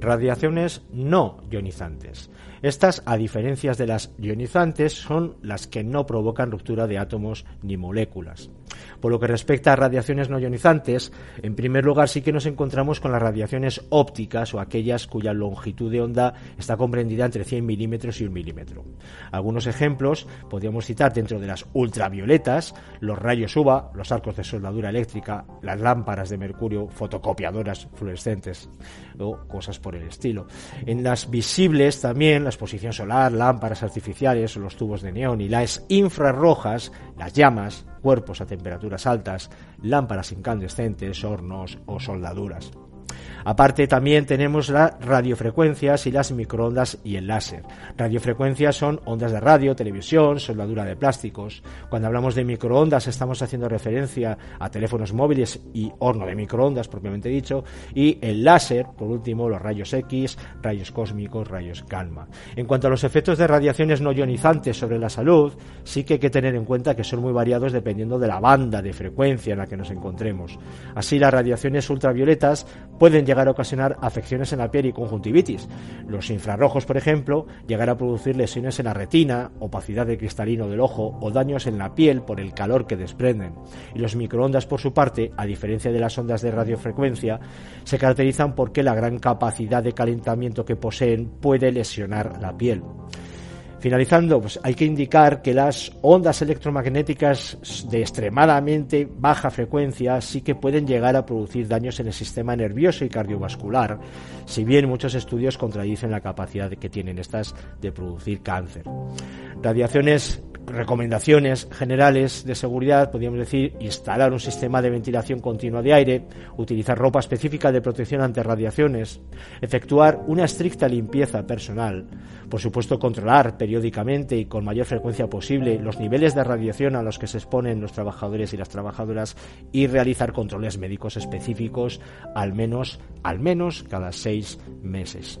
Radiaciones no ionizantes. Estas, a diferencia de las ionizantes, son las que no provocan ruptura de átomos ni moléculas. Por lo que respecta a radiaciones no ionizantes, en primer lugar sí que nos encontramos con las radiaciones ópticas o aquellas cuya longitud de onda está comprendida entre 100 milímetros y 1 milímetro. Algunos ejemplos podríamos citar dentro de las ultravioletas, los rayos UVA, los arcos de soldadura eléctrica, las lámparas de mercurio, fotocopiadoras fluorescentes o cosas por el estilo. En las visibles también, la exposición solar, lámparas artificiales, los tubos de neón y las infrarrojas, las llamas, cuerpos a temperaturas altas, lámparas incandescentes, hornos o soldaduras. Aparte también tenemos las radiofrecuencias y las microondas y el láser. Radiofrecuencias son ondas de radio, televisión, soldadura de plásticos. Cuando hablamos de microondas estamos haciendo referencia a teléfonos móviles y horno de microondas propiamente dicho. Y el láser, por último, los rayos X, rayos cósmicos, rayos gamma. En cuanto a los efectos de radiaciones no ionizantes sobre la salud, sí que hay que tener en cuenta que son muy variados dependiendo de la banda de frecuencia en la que nos encontremos. Así las radiaciones ultravioletas pueden llegar a ocasionar afecciones en la piel y conjuntivitis. Los infrarrojos, por ejemplo, llegar a producir lesiones en la retina, opacidad del cristalino del ojo o daños en la piel por el calor que desprenden. Y los microondas, por su parte, a diferencia de las ondas de radiofrecuencia, se caracterizan porque la gran capacidad de calentamiento que poseen puede lesionar la piel. Finalizando, pues hay que indicar que las ondas electromagnéticas de extremadamente baja frecuencia sí que pueden llegar a producir daños en el sistema nervioso y cardiovascular, si bien muchos estudios contradicen la capacidad que tienen estas de producir cáncer. Radiaciones recomendaciones generales de seguridad, podríamos decir, instalar un sistema de ventilación continua de aire, utilizar ropa específica de protección ante radiaciones, efectuar una estricta limpieza personal, por supuesto controlar periódicamente y con mayor frecuencia posible los niveles de radiación a los que se exponen los trabajadores y las trabajadoras y realizar controles médicos específicos al menos, al menos cada seis meses.